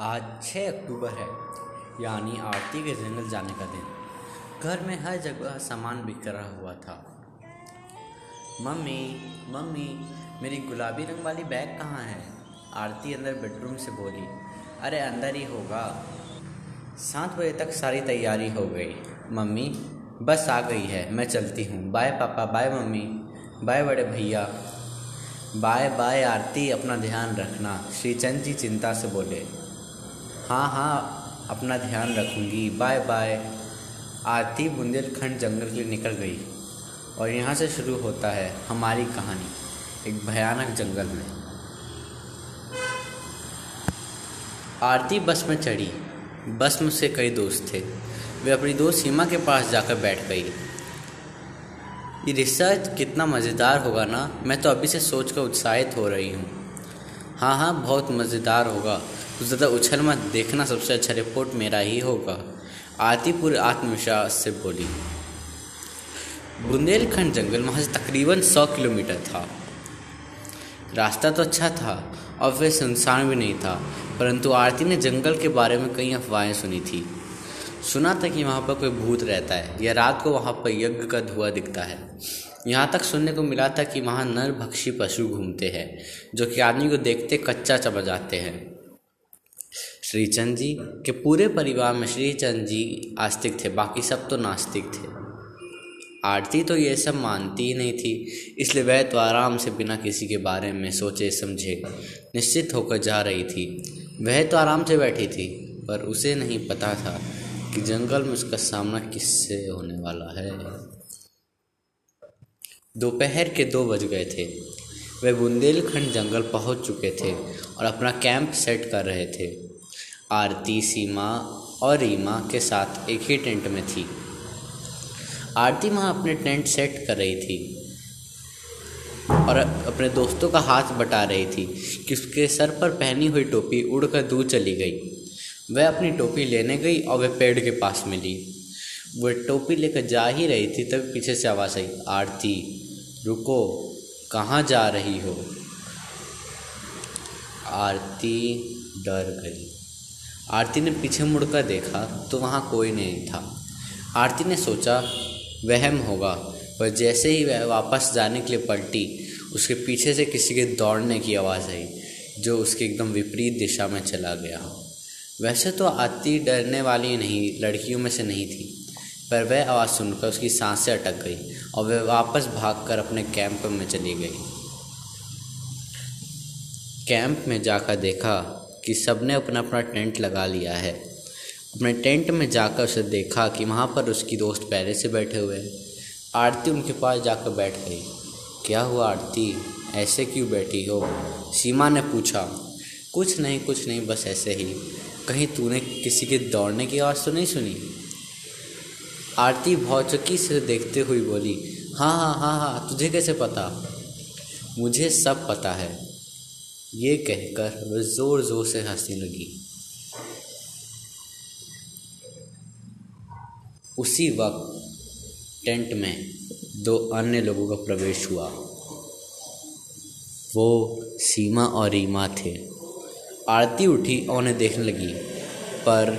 आज छः अक्टूबर है, यानी आरती के जंगल जाने का दिन। घर में हर जगह सामान बिखरा हुआ था। मम्मी मम्मी, मेरी गुलाबी रंग वाली बैग कहाँ है? आरती अंदर बेडरूम से बोली, अरे अंदर ही होगा। सात बजे तक सारी तैयारी हो गई। मम्मी, बस आ गई है, मैं चलती हूँ। बाय पापा, बाय मम्मी, बाय बड़े भैया। बाय बाय आरती, अपना ध्यान रखना। श्रीचंद जी चिंता से बोले। हाँ हाँ अपना ध्यान रखूँगी। Bye bye. आरती बुंदेलखंड जंगल के लिए निकल गई और यहाँ से शुरू होता है हमारी कहानी, एक भयानक जंगल में। आरती बस में चढ़ी। बस में उसके कई दोस्त थे। वे अपनी दोस्त सीमा के पास जाकर बैठ गई। ये रिसर्च कितना मज़ेदार होगा ना? मैं तो अभी से सोच कर उत्साहित हो रही हूँ। हाँ हाँ बहुत मज़ेदार होगा। तो ज़्यादा उछल मत देखना, सबसे अच्छा रिपोर्ट मेरा ही होगा। आती पूरे आत्मविश्वास से बोली। बुंदेलखंड जंगल वहाँ से तकरीबन सौ किलोमीटर था। रास्ता तो अच्छा था और वह सुनसान भी नहीं था, परंतु आरती ने जंगल के बारे में कई अफवाहें सुनी थी। सुना था कि वहाँ पर कोई भूत रहता है, या रात को वहाँ पर यज्ञ का धुआँ दिखता है। यहाँ तक सुनने को मिला था कि वहाँ नर भक्षी पशु घूमते हैं, जो कि आदमी को देखते कच्चा चबा जाते हैं। श्रीचंद जी, के पूरे परिवार में श्रीचंद जी आस्तिक थे, बाकी सब तो नास्तिक थे। आरती तो ये सब मानती ही नहीं थी, इसलिए वह तो आराम से बिना किसी के बारे में सोचे, समझे, निश्चित होकर जा रही थी। वह तो आराम से बैठी थी, पर उसे नहीं पता था कि जंगल में उसका सामना किससे होने वाला है। दोपहर के दो बज गए थे। वे बुंदेलखंड जंगल पहुँच चुके थे और अपना कैंप सेट कर रहे थे। आरती सीमा और रीमा के साथ एक ही टेंट में थी। आरती वहाँ अपने टेंट सेट कर रही थी और अपने दोस्तों का हाथ बटा रही थी कि उसके सर पर पहनी हुई टोपी उड़कर दूर चली गई। वह अपनी टोपी लेने गई और वह पेड़ के पास मिली। वह टोपी लेकर जा ही रही थी तब पीछे से आवाज़ आई, आरती, रुको, कहाँ जा रही हो? आरती डर गई। आरती ने पीछे मुड़कर देखा तो वहाँ कोई नहीं था। आरती ने सोचा, वहम होगा, पर जैसे ही वह वापस जाने के लिए पलटी, उसके पीछे से किसी के दौड़ने की आवाज़ आई, जो उसके एकदम विपरीत दिशा में चला गया। वैसे तो आरती डरने वाली नहीं, लड़कियों में से नहीं थी, पर वह आवाज़ सुनकर उसकी साँसें अटक गई और वह वापस भागकर अपने कैंप में चली गई। कैंप में जाकर देखा कि सबने अपना अपना टेंट लगा लिया है। अपने टेंट में जाकर उसे देखा कि वहाँ पर उसकी दोस्त पहले से बैठे हुए हैं। आरती उनके पास जाकर बैठ गई। क्या हुआ आरती? ऐसे क्यों बैठी हो? सीमा ने पूछा। कुछ नहीं कुछ नहीं, बस ऐसे ही। कहीं तूने किसी के दौड़ने की आवाज़ तो नहीं सुनी? आरती भौचकी से देखते हुए बोली हाँ हाँ हाँ हाँ तुझे कैसे पता? मुझे सब पता है। ये कहकर वह ज़ोर ज़ोर से हंसने लगी। उसी वक्त टेंट में दो अन्य लोगों का प्रवेश हुआ। वो सीमा और रीमा थे। आरती उठी और उन्हें देखने लगी। पर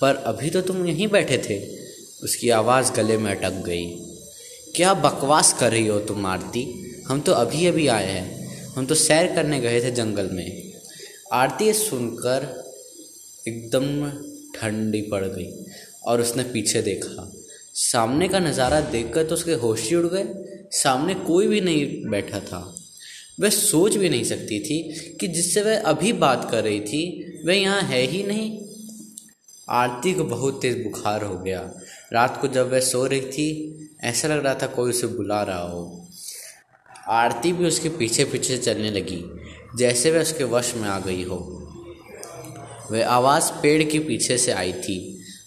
पर अभी तो तुम यहीं बैठे थे? उसकी आवाज़ गले में अटक गई। क्या बकवास कर रही हो तुम आरती? हम तो अभी अभी आए हैं। हम तो सैर करने गए थे जंगल में। आरती सुनकर एकदम ठंडी पड़ गई और उसने पीछे देखा। सामने का नज़ारा देखकर तो उसके होश ही उड़ गए। सामने कोई भी नहीं बैठा था। वह सोच भी नहीं सकती थी कि जिससे वह अभी बात कर रही थी, वह यहाँ है ही नहीं। आरती को बहुत तेज़ बुखार हो गया। रात को जब वह सो रही थी, ऐसा लग रहा था कोई उसे बुला रहा हो। आरती भी उसके पीछे पीछे चलने लगी, जैसे वह उसके वश में आ गई हो। वह आवाज़ पेड़ के पीछे से आई थी।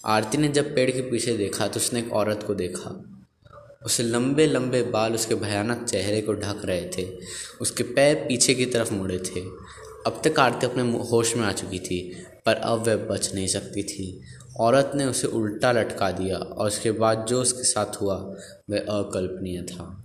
आरती ने जब पेड़ के पीछे देखा तो उसने एक औरत को देखा। उसे लंबे लंबे बाल उसके भयानक चेहरे को ढक रहे थे। उसके पैर पीछे की तरफ़ मुड़े थे। अब तक आरती अपने होश में आ चुकी थी, पर अब वह बच नहीं सकती थी। औरत ने उसे उल्टा लटका दिया और उसके बाद जो उसके साथ हुआ, वह अकल्पनीय था।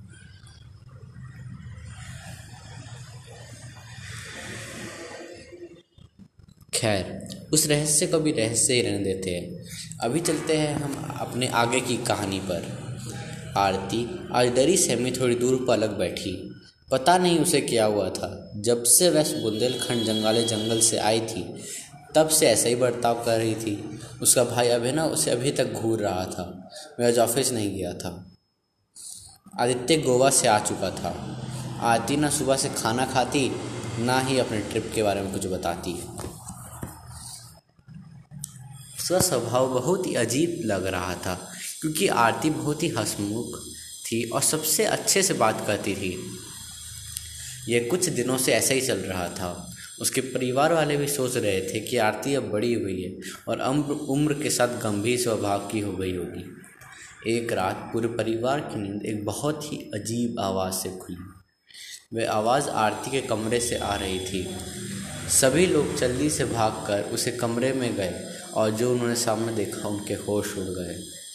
खैर, उस रहस्य को भी रहस्य ही रहने देते हैं। अभी चलते हैं हम अपने आगे की कहानी पर। आरती, आज डरी सहमी थोड़ी दूर पर अलग बैठी। पता नहीं उसे क्या हुआ था। जब से वह बुंदेलखंड जंगाले जंगल से आई थी, तब से ऐसा ही बर्ताव कर रही थी। उसका भाई अभिनव उसे अभी तक घूर रहा था। वह आज ऑफ़िस नहीं गया था। आदित्य गोवा से आ चुका था। आरती ना सुबह से खाना खाती, ना ही अपने ट्रिप के बारे में कुछ बताती। उसका स्वभाव बहुत ही अजीब लग रहा था, क्योंकि आरती बहुत ही हंसमुख थी और सबसे अच्छे से बात करती थी। यह कुछ दिनों से ऐसा ही चल रहा था। उसके परिवार वाले भी सोच रहे थे कि आरती अब बड़ी हुई है और अम्र उम्र के साथ गंभीर स्वभाव की हो गई होगी। एक रात पूरे परिवार की नींद एक बहुत ही अजीब आवाज़ से खुली। वह आवाज़ आरती के कमरे से आ रही थी। सभी लोग जल्दी से भागकर उसे कमरे में गए। और जो उन्होंने सामने देखा उनके होश उड़ गए।